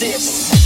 this.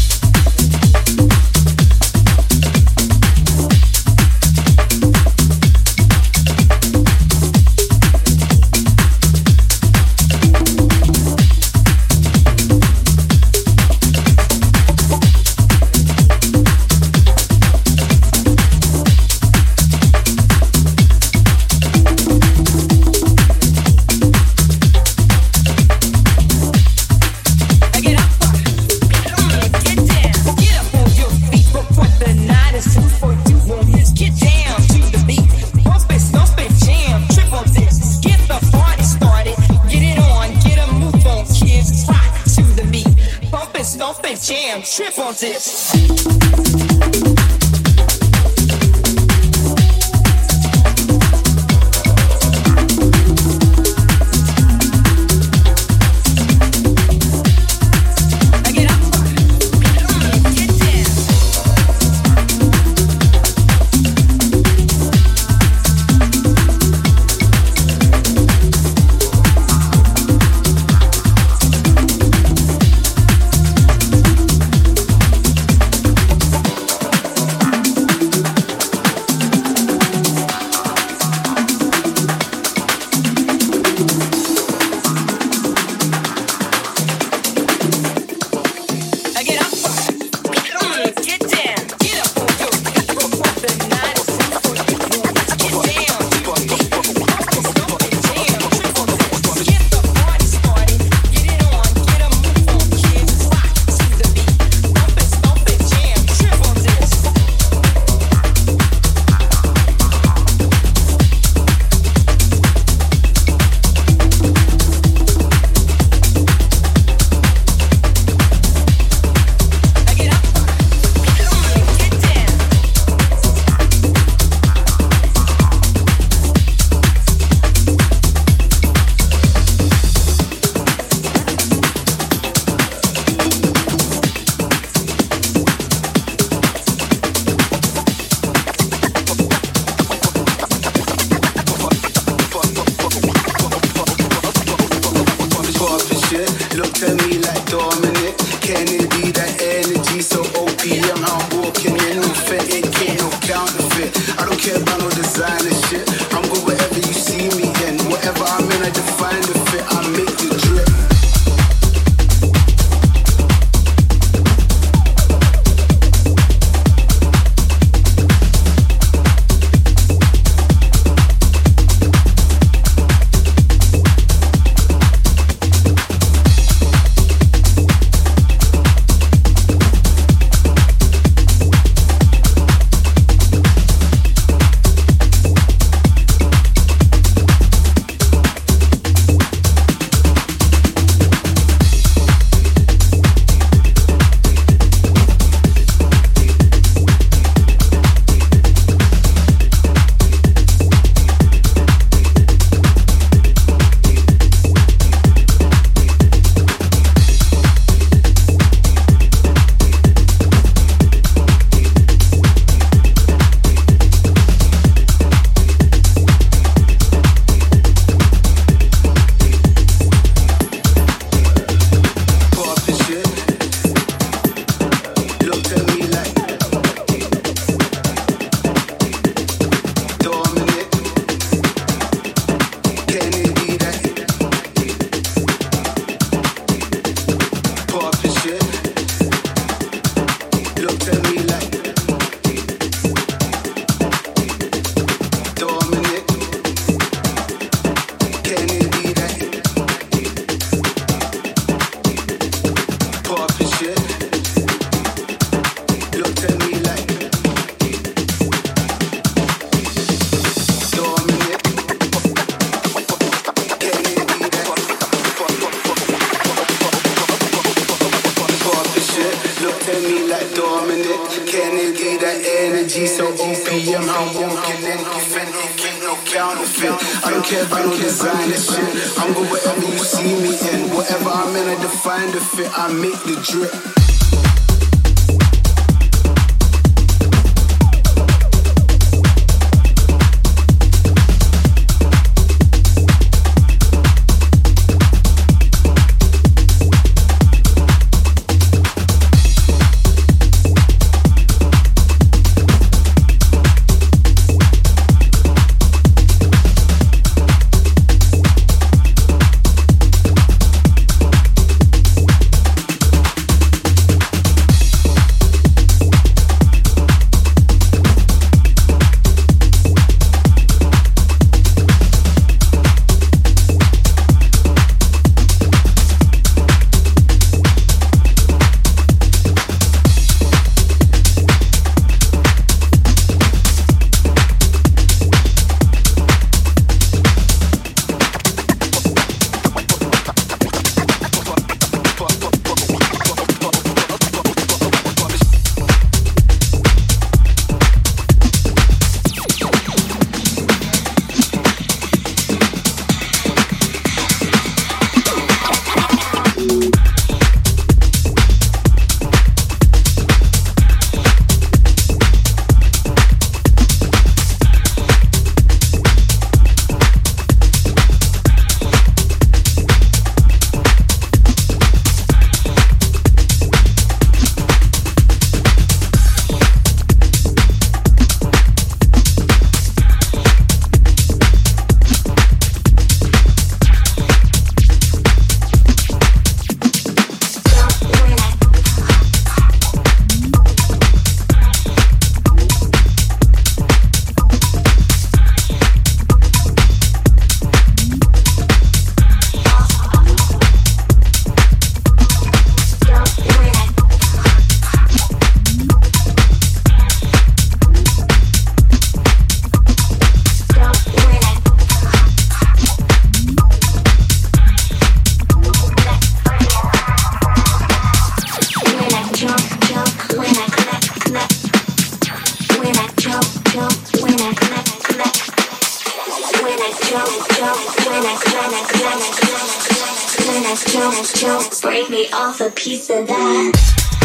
break me off a piece of that.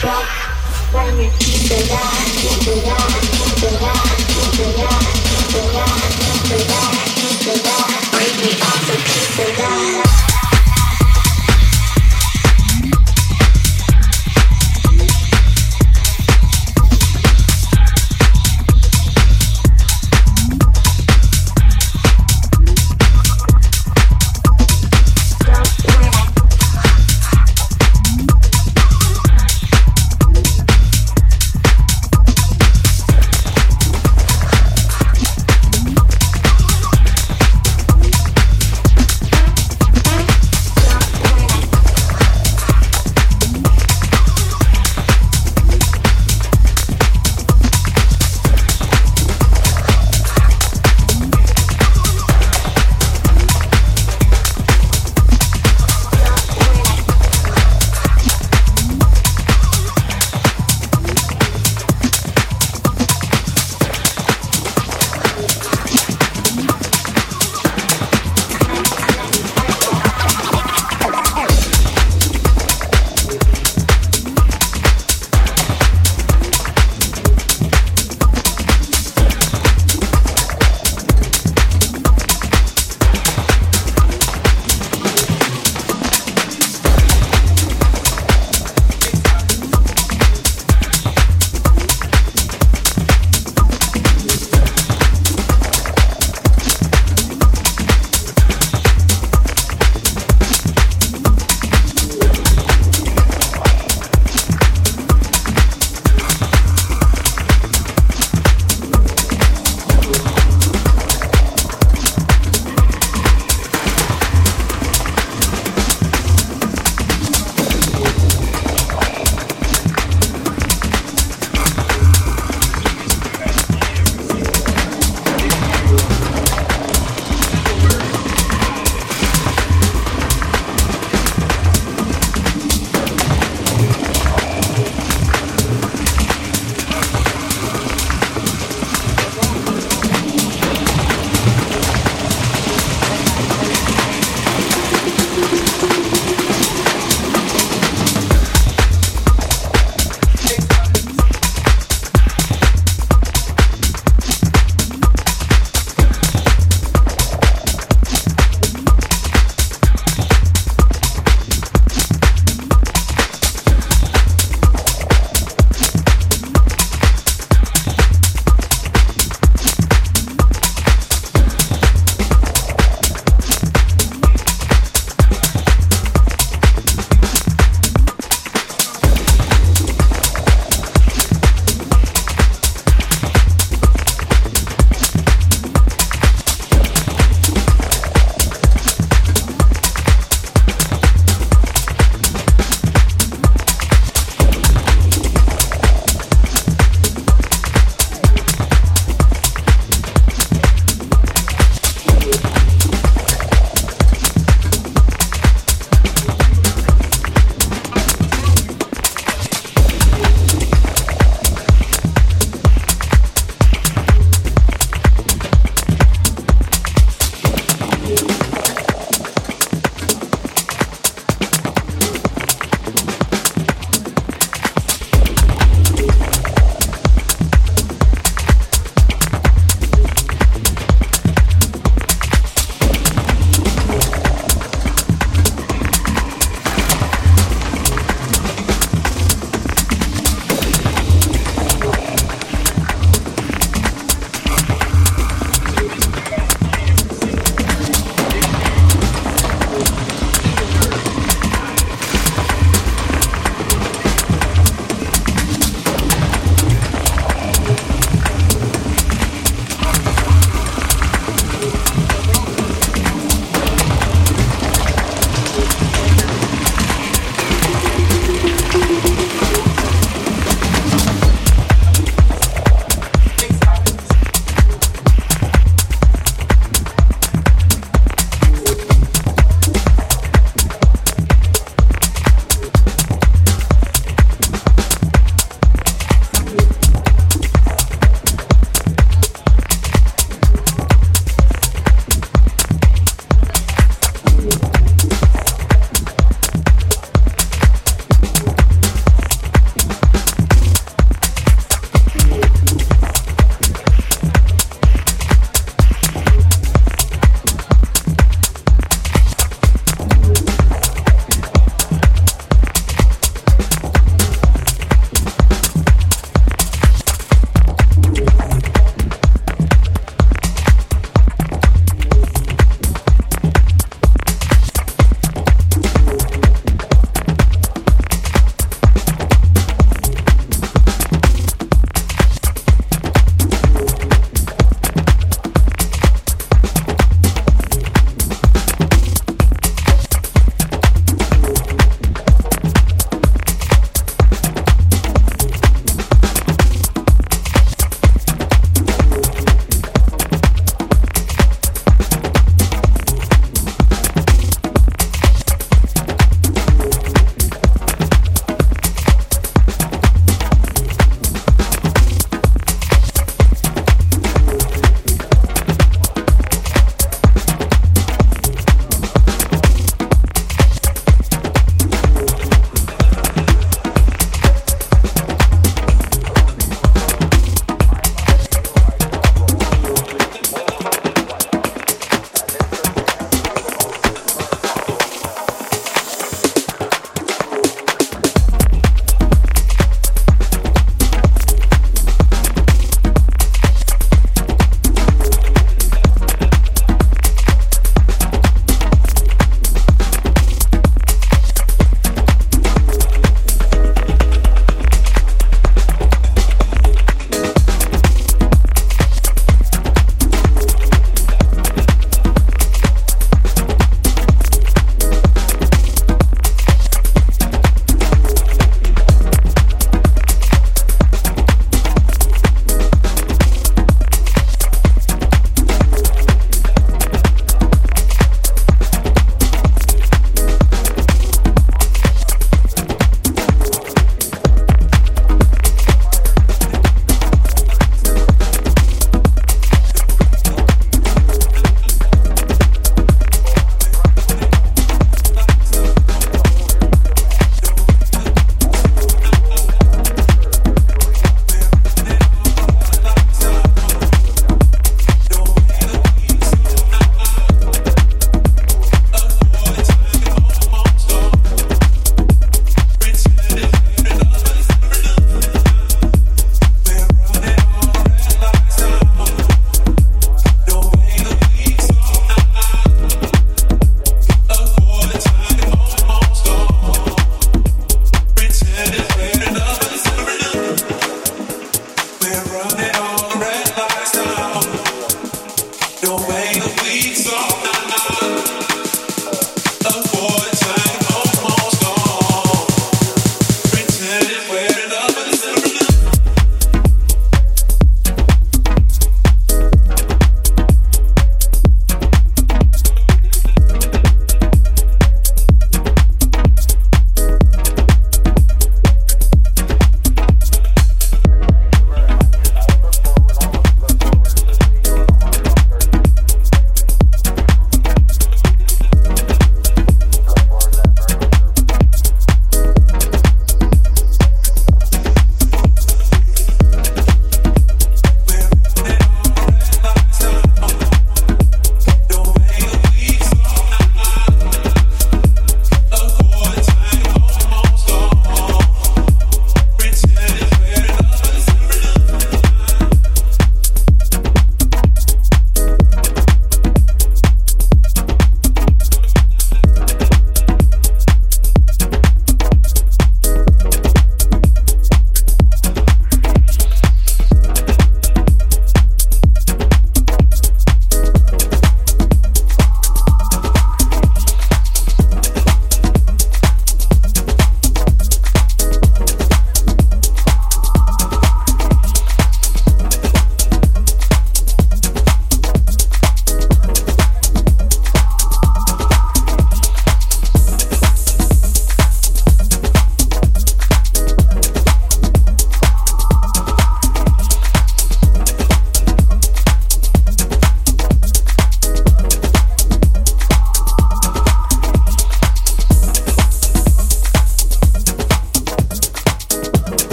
Break me off a piece of that.